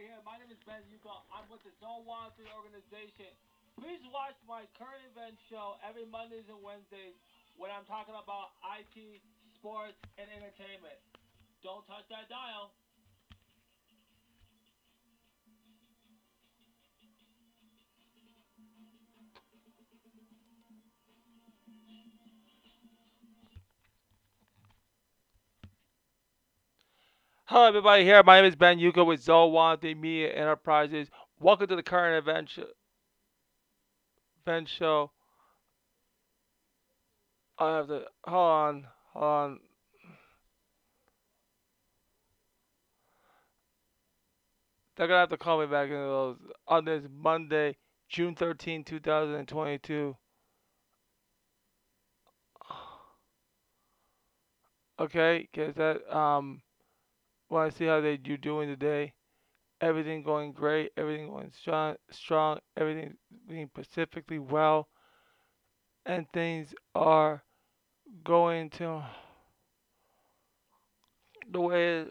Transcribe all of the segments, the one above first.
here. My name is Ben Yuko. I'm with the Zone 103 organization. Please watch my current event show every Mondays and Wednesdays when I'm talking about IT, sports, and entertainment. Don't touch that dial. Hello, everybody. Here, my name is Ben Yuko with Zowanti Media Enterprises. Welcome to the current event, sh- event show. I have to hold on, hold on. They're gonna have to call me back those on this Monday, June 13, 2022. Okay, cause that um, want to see how they you doing today. Everything going great. Everything going strong, strong. Everything being pacifically well, and things are going to the way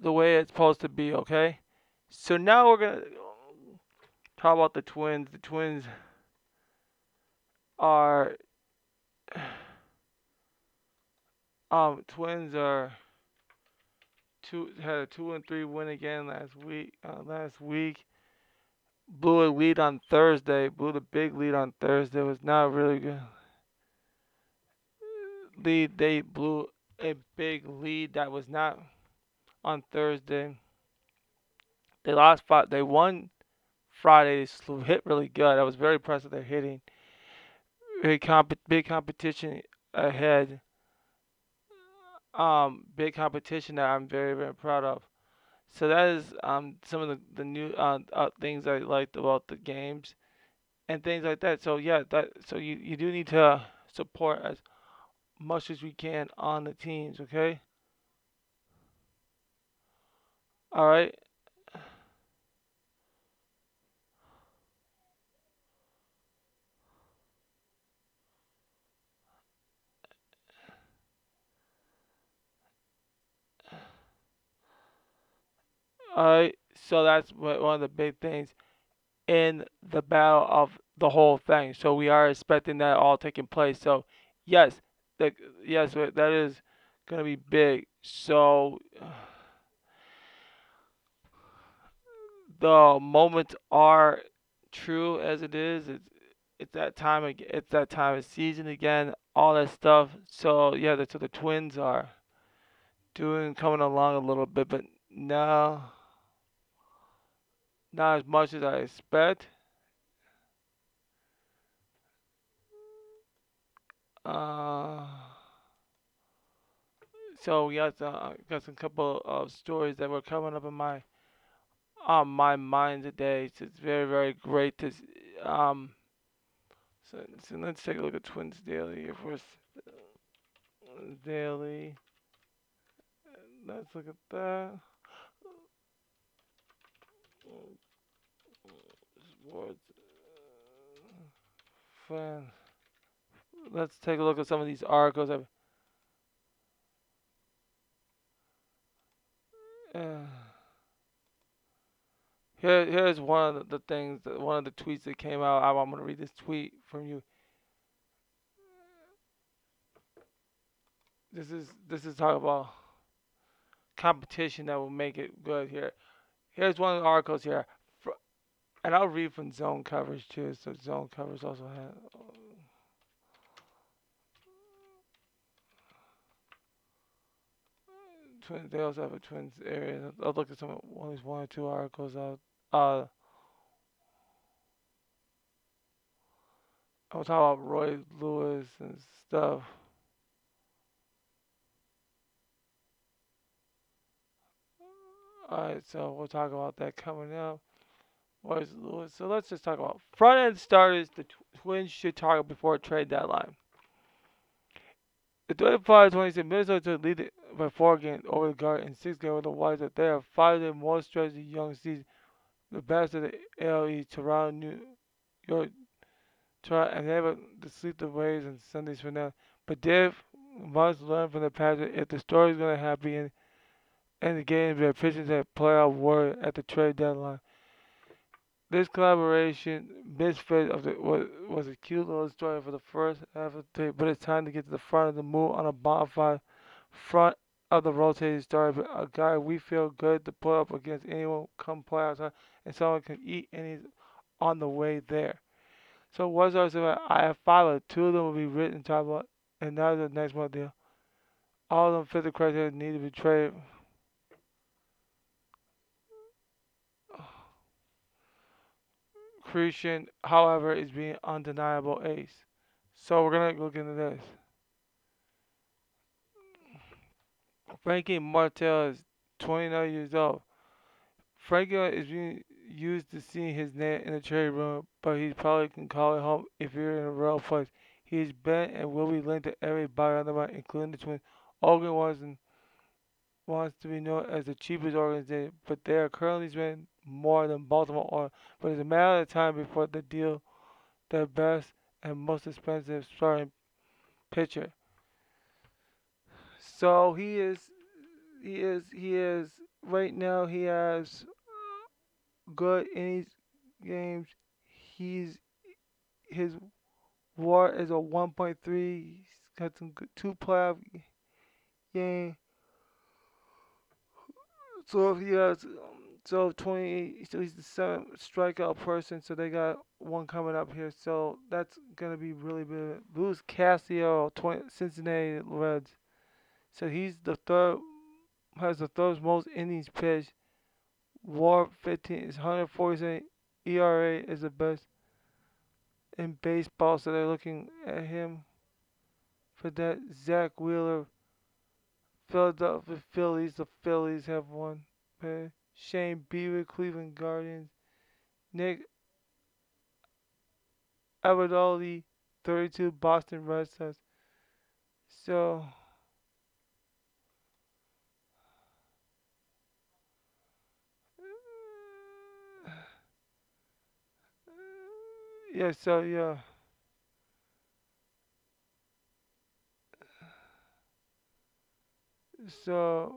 the way it's supposed to be. Okay. So now we're gonna talk about the twins. The twins are um twins are two had a two and three win again last week. Uh, last week blew a lead on Thursday. Blew the big lead on Thursday. It was not really good. Lead they blew a big lead that was not on Thursday. They lost five. They won Friday. They hit really good. I was very impressed with their hitting. Big comp- big competition ahead. Um, big competition that I'm very very proud of. So that is um some of the the new uh, uh, things I liked about the games and things like that. So yeah, that so you you do need to support as much as we can on the teams. Okay. All right. Right. So that's one of the big things in the battle of the whole thing. So we are expecting that all taking place. So yes, the, yes, that is gonna be big. So the moments are true as it is. It's it's that time. It's that time of season again. All that stuff. So yeah, that's what the Twins are doing coming along a little bit, but no, not as much as I expect. Uh, so got, uh, got some couple of stories that were coming up in my on my mind today. So it's very very great to um. So, so let's take a look at Twins Daily here first. Daily. Let's look at that. Sports. Fan. Let's take a look at some of these articles. I've, uh, here, here's one of the things, that, one of the tweets that came out. I'm, I'm going to read this tweet from you. This is this is talk about competition that will make it good here. Here's one of the articles here, and I'll read from Zone Coverage too. So Zone Coverage also has. Twins, they also have a Twins area. I'll look at some one of these one or two articles out. Uh, I'll talk about Royce Lewis and stuff. Alright, so we'll talk about that coming up. Royce Lewis. So let's just talk about front end starters the Twins should target before trade deadline. The 25 26 Minnesota lead it by four games over the Guard and six games over the Whites. That they have five of the most stretched young season. The best of the ALE, Toronto, New York, Toronto, and they have to sleep the ways and Sundays for now. But Dave must learn from the past if the story is going to happen and the games their pitchers at playoff were at the trade deadline. This collaboration misfit of the was, was a cute little story for the first half of the day, but it's time to get to the front of the move on a bonfire front of the rotating story. But a guy we feel good to put up against anyone come playoffs time, and someone can eat he's on the way there. So what's our? I have followed. Two of them will be written top and now the next month deal. All of them fit the criteria need to be traded. Christian, however, is being undeniable ace. So we're gonna look into this. Frankie Martel is 29 years old. Frankie is being used to seeing his name in the trade room, but he probably can call it home if you're in a real place. He's been and will be linked to every buyer on the market, including the twins. Oregon wants, wants to be known as the cheapest organization, but they are currently spending more than Baltimore or but it's a matter of time before the deal the best and most expensive starting pitcher. So he is he is he is right now he has good innings games. He's his WAR is a 1.3. He's got some good, two playoff game. So if he has um, so 28, so he's the seventh strikeout person. So they got one coming up here. So that's gonna be really big. Luis Castillo, 20, Cincinnati Reds. So he's the third, has the third most innings pitched. WAR 15 is 147. ERA is the best in baseball. So they're looking at him for that. Zack Wheeler, Philadelphia Phillies. The Phillies have one. Okay. Shane Bieber, Cleveland Guardians, Nick Abadoli, 32, Boston Red Sox. So, yeah, so, yeah. So,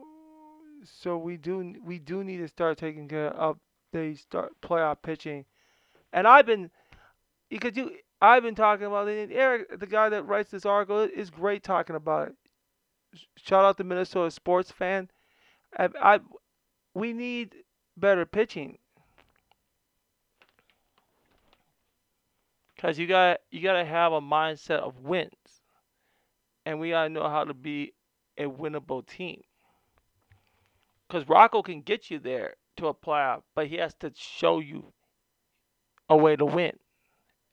so we do we do need to start taking care of the start playoff pitching. And I've been because you I've been talking about it. And Eric, the guy that writes this article, is great talking about it. Shout out to Minnesota sports fan. I, I we need better pitching. Cause you got you gotta have a mindset of wins, and we gotta know how to be a winnable team because Rocco can get you there to a playoff, but he has to show you a way to win,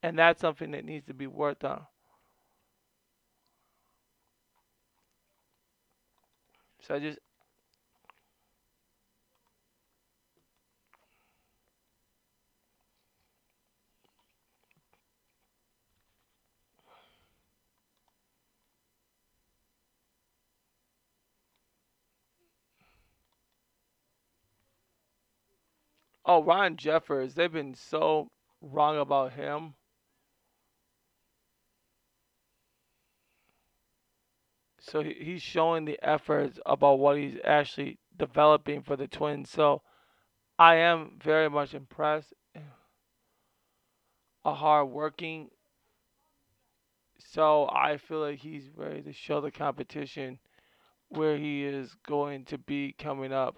and that's something that needs to be worked on. So I just Oh, Ryan Jeffers, they've been so wrong about him. So he's showing the efforts about what he's actually developing for the Twins. So I am very much impressed. A hard working. So I feel like he's ready to show the competition where he is going to be coming up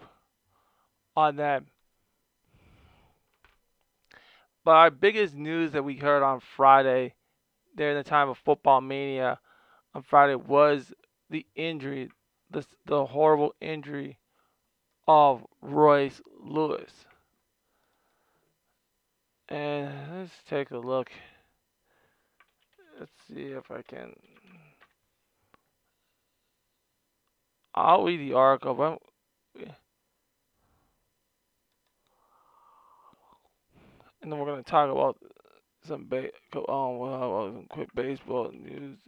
on that but our biggest news that we heard on Friday, during the time of football mania, on Friday was the injury, the the horrible injury of Royce Lewis. And let's take a look. Let's see if I can. I'll read the article, but and then we're gonna talk about some ba- um well, some quick baseball news.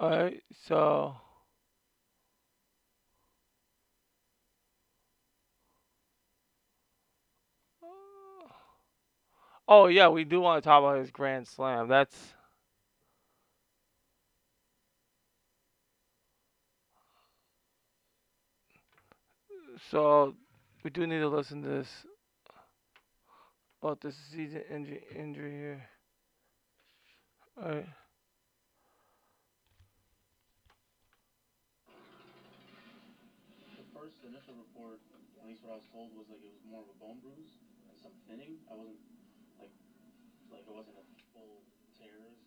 Alright, so Oh yeah, we do want to talk about his grand slam. That's so we do need to listen to this about this is season injury injury here. All right. The first initial report, at least what I was told, was like it was more of a bone bruise and some thinning. I wasn't like like it wasn't a full tears,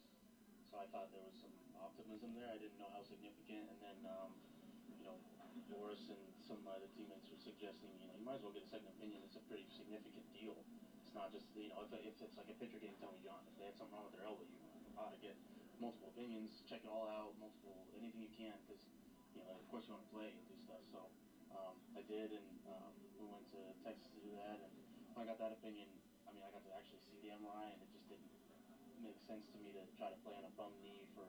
so I thought there was some optimism there. I didn't know how significant, and then um, Boris and some of other teammates were suggesting you know you might as well get a second opinion. It's a pretty significant deal. It's not just you know if, if it's like a pitcher getting Tommy John, if they had something wrong with their elbow, you ought to get multiple opinions, check it all out, multiple anything you can, because you know of course you want to play and do stuff. So um, I did, and um, we went to Texas to do that. And when I got that opinion, I mean, I got to actually see the MRI, and it just didn't make sense to me to try to play on a bum knee for,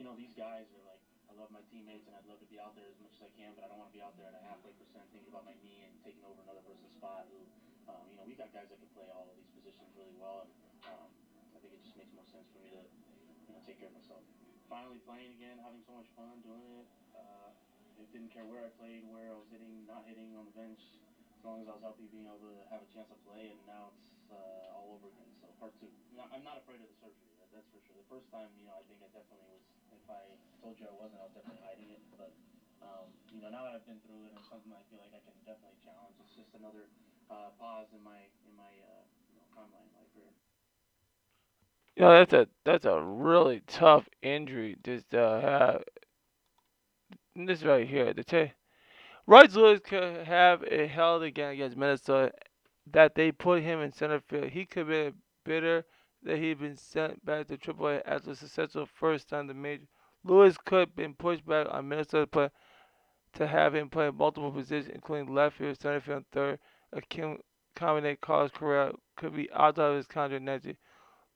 you know, these guys are like, I love my teammates, and I'd love to be out there as much as I can, but I don't want to be out there at a halfway percent thinking about my knee and taking over another person's spot. Who, um, you know, we got guys that can play all of these positions really well, and um, I think it just makes more sense for me to, you know, take care of myself. Finally playing again, having so much fun doing it. Uh, it didn't care where I played, where I was hitting, not hitting on the bench. As long as I was healthy, being able to have a chance to play, and now it's uh, all over again. So part two. No, I'm not afraid of the surgery. That, that's for sure. The first time, you know, I think I definitely was. If I told you I wasn't, I was definitely hiding it. But um, you know, now that I've been through it, and something I feel like I can definitely challenge. It's just another uh, pause in my in my uh, you know, timeline, in my career. You know, that's a that's a really tough injury just to have. This right here, the t- Royce Lewis could have it held again against Minnesota that they put him in center field. He could be bitter that he'd been sent back to AAA after a successful first time to major. Lewis could have been pushed back on Minnesota play to have him play multiple positions, including left field, center field, and third. A combination Carlos Correa could be out of his contract next year.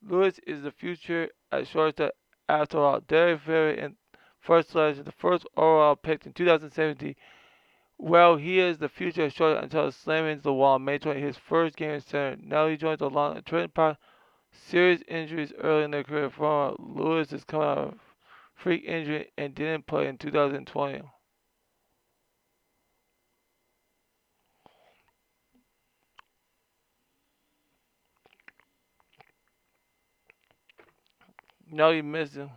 Lewis is the future at shortstop after all. Derek Ferry and first selection, the first overall pick in 2017. Well, he is the future at shortstop until slamming the wall May 20, his first game in center. Now he joins the long trading part. Serious injuries early in their career. Former Lewis is coming out of freak injury and didn't play in 2020. No, you missed him.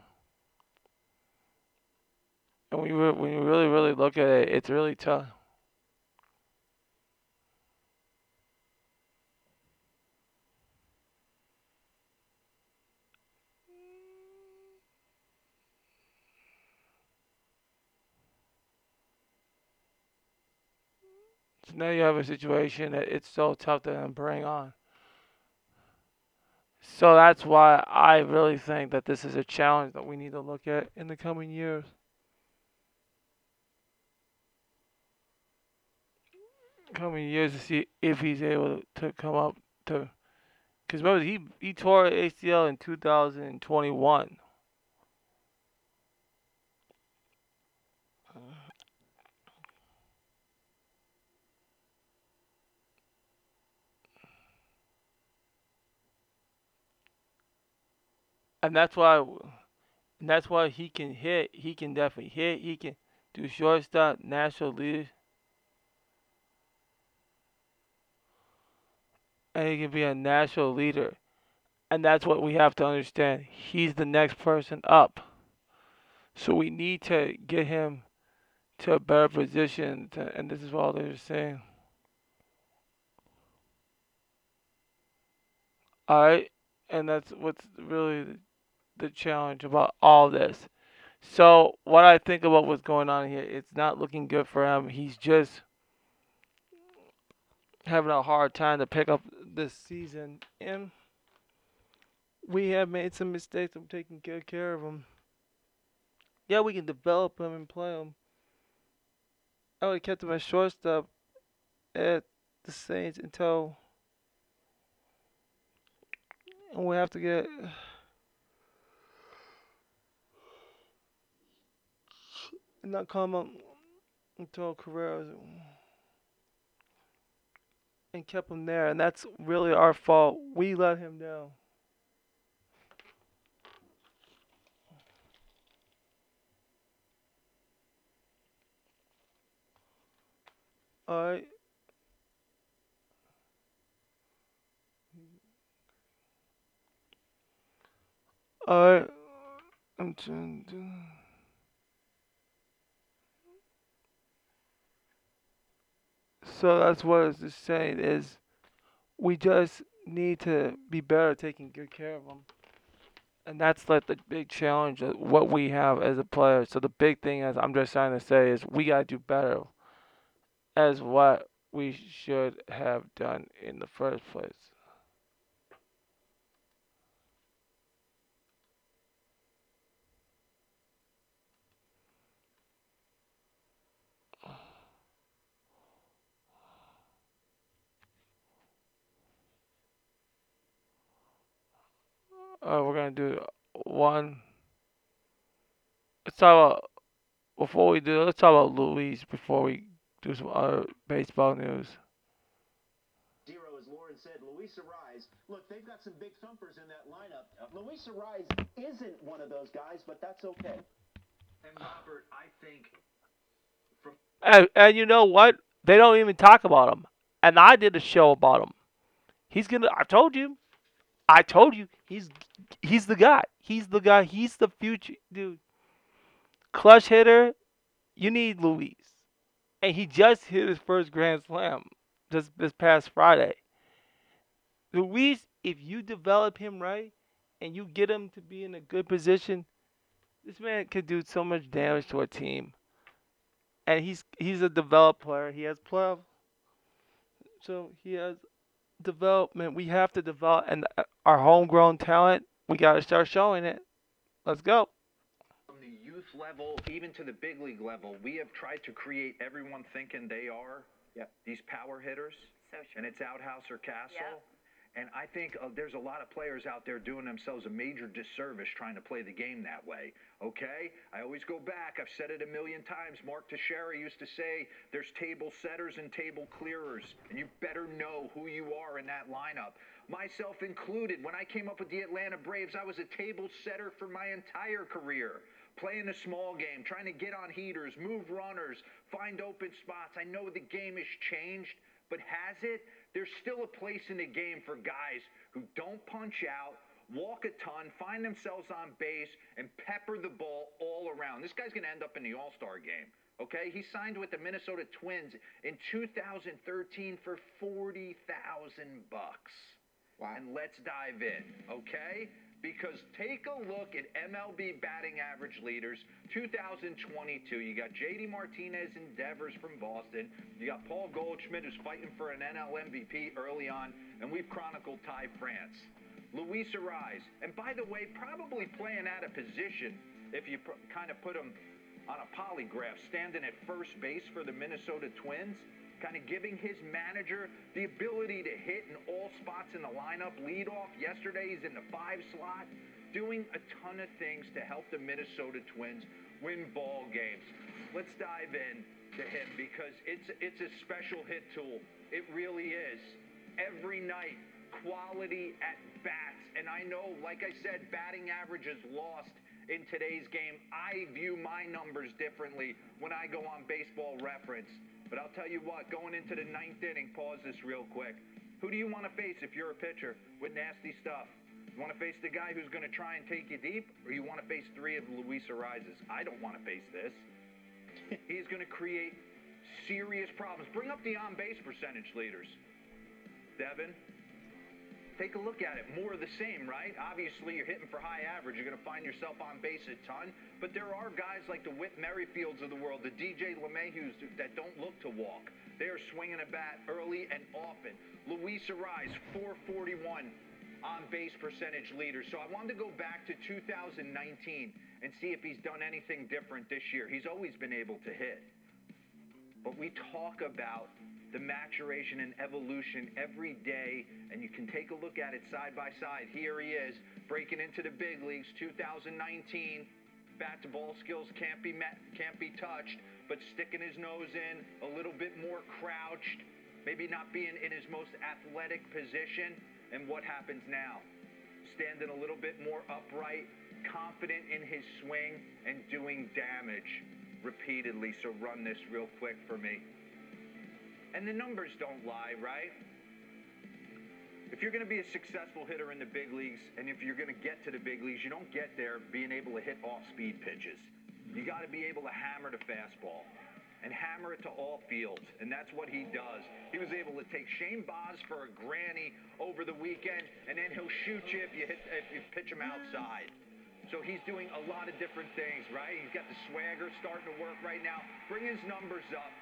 And when you, when you really, really look at it, it's really tough. Now you have a situation that it's so tough to bring on. So that's why I really think that this is a challenge that we need to look at in the coming years. Coming years to see if he's able to come up to. Because remember, he, he tore ACL in 2021. And that's why and that's why he can hit. He can definitely hit. He can do shortstop, national leader, and he can be a national leader. And that's what we have to understand. He's the next person up. So we need to get him to a better position. To, and this is what they're saying. All right, and that's what's really the challenge about all this. So what I think about what's going on here, it's not looking good for him. He's just having a hard time to pick up this season, and we have made some mistakes of taking good care of him. Yeah, we can develop him and play him. I would have kept him at shortstop at the Saints until we have to get not come up until Correa's and kept him there, and that's really our fault. We let him down. All right. All right. I'm trying to. So that's what I was just saying is we just need to be better taking good care of them. And that's like the big challenge of what we have as a player. So the big thing is I'm just trying to say is we gotta do better as what we should have done in the first place. Uh, we're gonna do one. Let's talk about before we do. Let's talk about Luis before we do some other baseball news. Zero, as Lauren said, Luis Arraez. Look, they've got some big thumpers in that lineup. Luis Arraez isn't one of those guys, but that's okay. And Robert, I think And, and you know what? They don't even talk about him. And I did a show about him. He's gonna. I told you. I told you. He's he's the guy. He's the guy. He's the future, dude. Clutch hitter. You need Luis. And he just hit his first grand slam just this past Friday. Luis, if you develop him right and you get him to be in a good position, this man could do so much damage to a team and he's he's a developed player. He has play, so he has development. We have to develop, and uh, our homegrown talent. We got to start showing it. Let's go. from the youth level even to the big league level, we have tried to create everyone thinking they are Yep. these power hitters, So true. and it's outhouse or castle. Yep. And I think uh, there's a lot of players out there doing themselves a major disservice trying to play the game that way. Okay? I always go back. I've said it a million times. Mark Teixeira used to say there's table setters and table clearers, and you better know who you are in that lineup. Myself included. When I came up with the Atlanta Braves, I was a table setter for my entire career. Playing a small game, trying to get on heaters, move runners, find open spots. I know the game has changed, but has it? There's still a place in the game for guys who don't punch out, walk a ton, find themselves on base, and pepper the ball all around. This guy's going to end up in the All Star game. Okay, he signed with the Minnesota Twins in 2013 for 40,000 bucks. Wow. And let's dive in, okay? Because take a look at MLB batting average leaders 2022. You got JD Martinez and Devers from Boston. You got Paul Goldschmidt who's fighting for an NL MVP early on, and we've chronicled Ty France. Luis Arraez, and by the way, probably playing out of position if you pr- kind of put him on a polygraph, standing at first base for the Minnesota Twins, kind of giving his manager the ability to hit in all spots in the lineup. Lead off yesterday, he's in the five slot, doing a ton of things to help the Minnesota Twins win ball games. Let's dive in to him because it's it's a special hit tool. It really is. Every night, quality at bats, and I know, like I said, batting average is lost in today's game. I view my numbers differently when I go on baseball reference. But I'll tell you what, going into the ninth inning, pause this real quick. Who do you want to face if you're a pitcher with nasty stuff? You want to face the guy who's going to try and take you deep, or you want to face three of Luis Arraez's? I don't want to face this. He's going to create serious problems. Bring up the on base percentage leaders. Devin, take a look at it. More of the same, right? Obviously, you're hitting for high average. You're going to find yourself on base a ton. But there are guys like the Whit Merrifields of the world, the DJ LeMahieu's that don't look to walk. They are swinging a bat early and often. Luis Arraez, 441 on base percentage leader. So I wanted to go back to 2019 and see if he's done anything different this year. He's always been able to hit. But we talk about the maturation and evolution every day, and you can take a look at it side by side. Here he is, breaking into the big leagues, 2019. Bat to ball skills can't be met, can't be touched, but sticking his nose in, a little bit more crouched, maybe not being in his most athletic position. And what happens now? Standing a little bit more upright, confident in his swing, and doing damage repeatedly. So run this real quick for me. And the numbers don't lie, right? If you're going to be a successful hitter in the big leagues, and if you're going to get to the big leagues, you don't get there being able to hit off-speed pitches. You got to be able to hammer the fastball and hammer it to all fields, and that's what he does. He was able to take Shane Baz for a granny over the weekend, and then he'll shoot you if you hit if you pitch him outside. So he's doing a lot of different things, right? He's got the swagger starting to work right now. Bring his numbers up.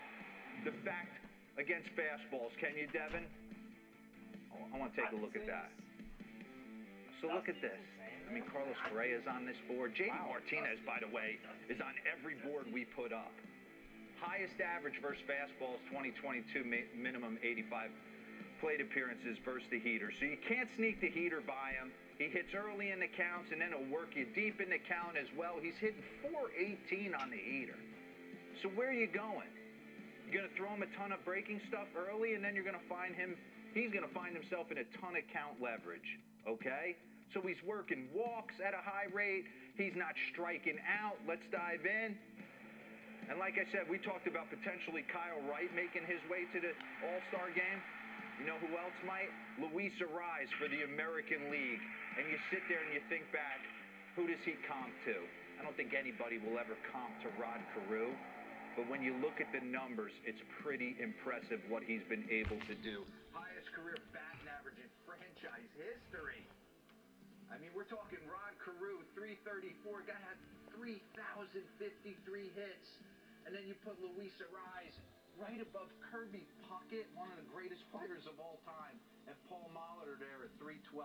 The fact against fastballs, can you, Devin? I want to take a look at that. So look at this. I mean, Carlos Correa is on this board. JD Martinez, by the way, is on every board we put up. Highest average versus fastballs 2022, minimum 85 plate appearances versus the heater. So you can't sneak the heater by him. He hits early in the counts and then he'll work you deep in the count as well. He's hitting 418 on the heater. So where are you going? You're going to throw him a ton of breaking stuff early and then you're going to find him he's going to find himself in a ton of count leverage. Okay? So he's working walks at a high rate. He's not striking out. Let's dive in. And like I said, we talked about potentially Kyle Wright making his way to the All Star game. You know who else might? Luis Arraez for the American League. And you sit there and you think back, who does he comp to? I don't think anybody will ever comp to Rod Carew. But when you look at the numbers, it's pretty impressive what he's been able to do. Highest career batting average in franchise history. I mean, we're talking Rod Carew, 334. Guy had 3,053 hits. And then you put Luis Arraez right above Kirby Puckett, one of the greatest players of all time, and Paul Molitor there at 312,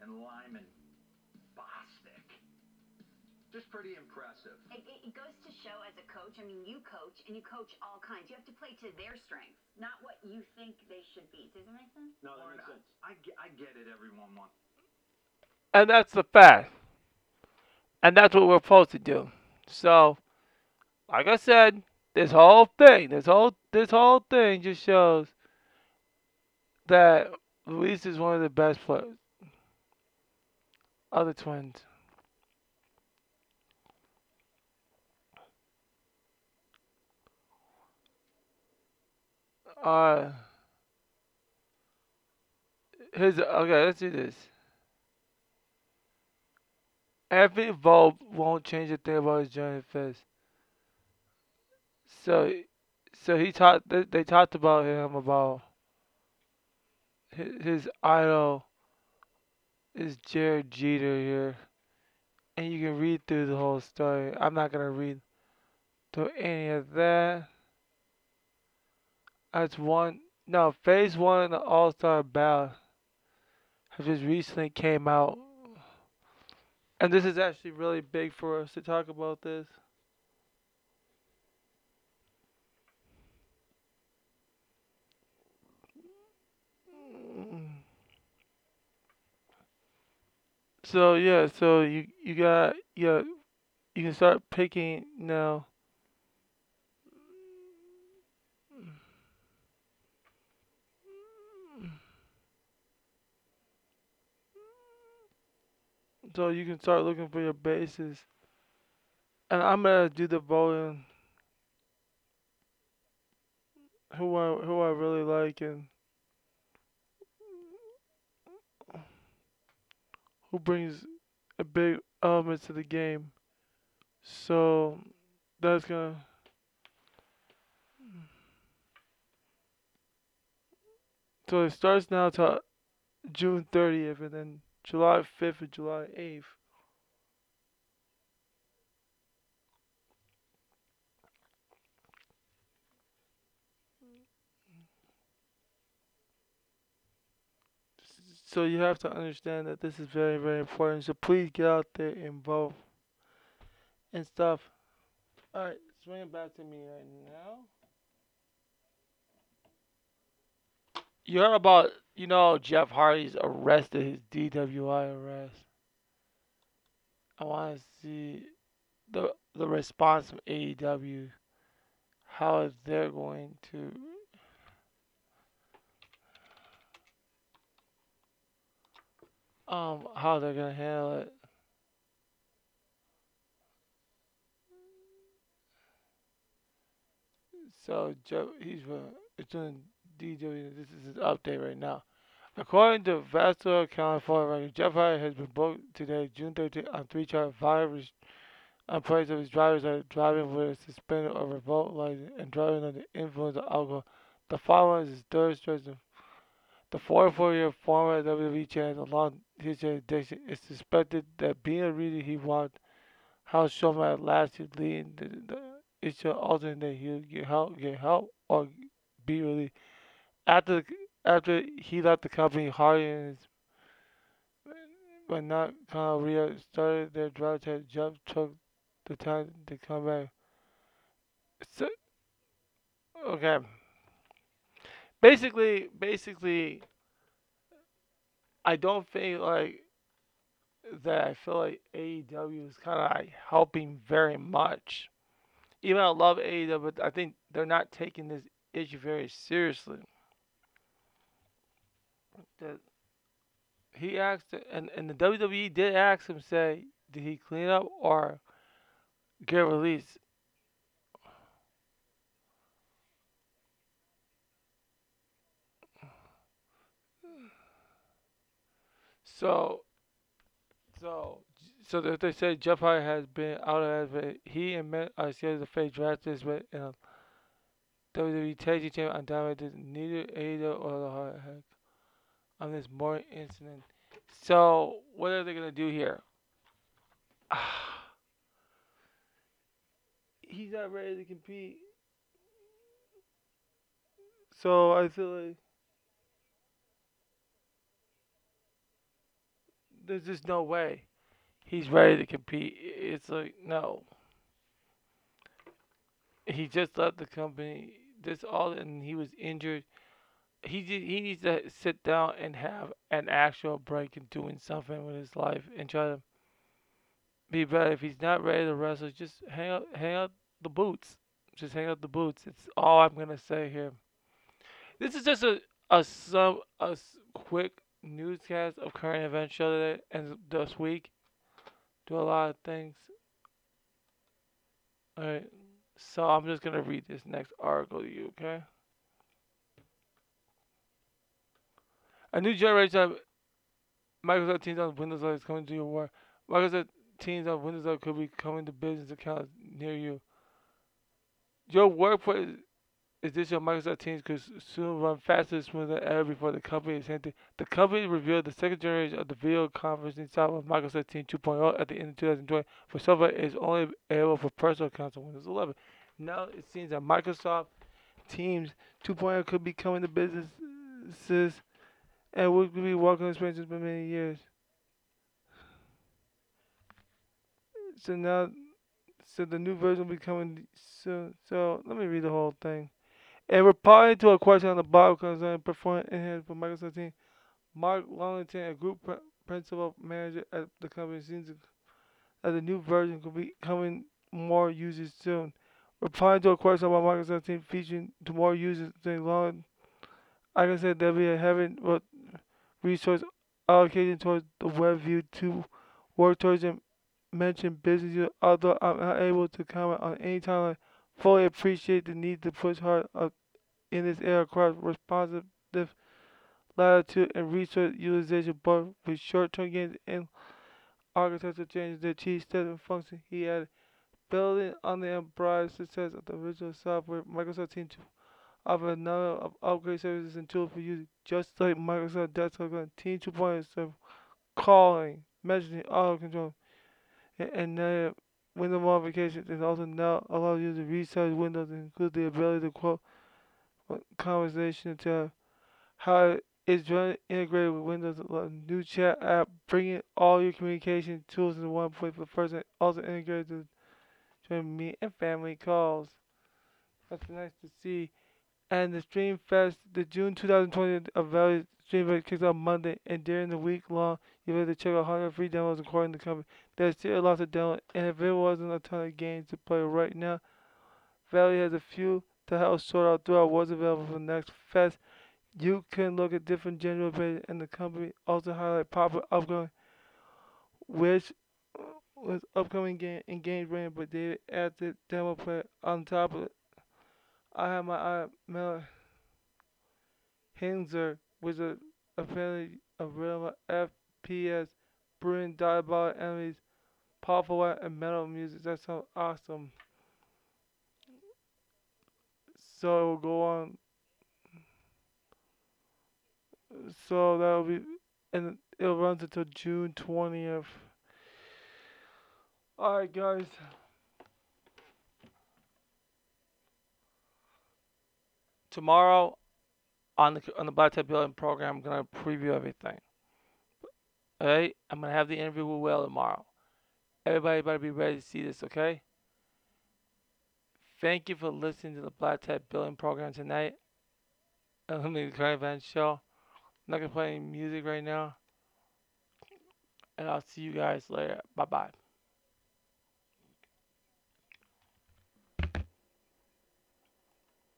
and Lyman Bostock. Just pretty impressive. It, it, it goes to show as a coach. I mean, you coach and you coach all kinds. You have to play to their strengths, not what you think they should be. Does that make sense? No, that Lauren, makes sense. I, ge- I get it, everyone wants. And that's the fact. And that's what we're supposed to do. So, like I said, this whole thing, this whole this whole thing just shows that Luis is one of the best players. Other twins. Uh his okay, let's do this. Every vote won't change a thing about his giant fist. So, so he talked. They, they talked about him about his, his idol is Jared Jeter here, and you can read through the whole story. I'm not gonna read through any of that. That's one. No, Phase One of the All Star ballot have just recently came out. And this is actually really big for us to talk about this. So yeah, so you you got yeah, you can start picking now. So you can start looking for your bases. And I'm gonna do the voting. Who I who I really like and who brings a big element to the game. So that's gonna so it starts now to June 30th and then July 5th and July 8th. So you have to understand that this is very, very important. So please get out there and vote and stuff. Alright, swing it back to me right now. You heard about, you know, Jeff Hardy's arrested his DWI arrest. I want to see the the response from AEW. How is they're going to um how they're gonna handle it? So Jeff he's uh, it's in DW. This is his update right now. According to Vascular California record, Jeff Hardy has been booked today, June 13th, on three charges: violence on place of his drivers are driving with a suspended or revoked license and driving under the influence of alcohol. The following is his third stretch. The 44-year former WWE champion, along his addiction, is suspected that being a reason he walked house showman at last year, leading the, the issue alternate that he'll get help, get help, or be released. After after he left the company, Hardy and his but not Conrad started their drive test. jump took the time to come back. So, okay. Basically, basically, I don't think like that. I feel like AEW is kind of like helping very much. Even I love AEW, but I think they're not taking this issue very seriously. That he asked, and and the WWE did ask him, say, did he clean up or get released? So, so, so that they say Jeff Hardy has been out of it. He and Matt scheduled to face drafters with in a WWE Tag Team on Dynamite. Neither Ada or the Heck on this more incident. So, what are they gonna do here? He's not ready to compete. So I feel like there's just no way he's ready to compete. It's like no. He just left the company. This all and he was injured. He he needs to sit down and have an actual break and doing something with his life and try to be better. If he's not ready to wrestle, just hang out hang out the boots. Just hang out the boots. It's all I'm gonna say here. This is just a a some a quick newscast of current events show today and this week. Do a lot of things. Alright. So I'm just gonna read this next article to you, okay? A new generation of Microsoft Teams on Windows 11 is coming to your work. Microsoft Teams on Windows 11 could be coming to business accounts near you. Your workplace edition of Microsoft Teams could soon run faster and smoother than ever before the company is hinted. The company revealed the second generation of the video conferencing software Microsoft Teams 2.0 at the end of 2020 for software is only available for personal accounts on Windows 11. Now it seems that Microsoft Teams 2.0 could be coming to businesses and would be welcome experiences for many years. So now, so the new version will be coming soon. So let me read the whole thing. And replying to a question on the blog concerning performance enhanced for Microsoft Teams, Mark Longington, a group pr- principal manager at the company, seems that the new version could be coming more users soon. Replying to a question about Microsoft team featuring to more users, saying long, I can say there'll be a heavy resource allocation towards the web view to work towards and mention business use. although I'm not able to comment on any time, I Fully appreciate the need to push hard uh, in this area across responsive latitude and resource utilization, both with short-term gains and architectural changes, the chief step and function he had building on the embryo success of the original software Microsoft Team 2 of another of upgrade services and tools for you, just like Microsoft Desktop and Team 2.0 calling, messaging, auto control, and, and native window modifications, and also now allows you to resize windows and include the ability to quote conversation to how it's integrated with Windows new chat app, bringing all your communication tools into one place for first and also integrated to join me and family calls. That's nice to see and the Stream Fest, the June 2020 Valve Stream Fest kicks off Monday, and during the week long, you'll be able to check out 100 free demos according to the company. There's still lots of demos, and if there wasn't a ton of games to play right now, Valve has a few to help sort out throughout what's available for the next fest. You can look at different general pages and the company also highlight popular upcoming which was upcoming game in games ran but they added demo play on top of it. I have my eye Miller Hinzer which is apparently a real FPS brilliant diabolic enemies, powerful and metal music. That sounds awesome. So we'll go on. So that'll be, and it runs until June 20th. Alright, guys. Tomorrow on the on the Black Tap Building program, I'm gonna preview everything. Alright, I'm gonna have the interview with Will tomorrow. Everybody better be ready to see this, okay? Thank you for listening to the Black Tap Building program tonight. Eliminated Current Event Show. I'm not gonna play any music right now. And I'll see you guys later. Bye bye.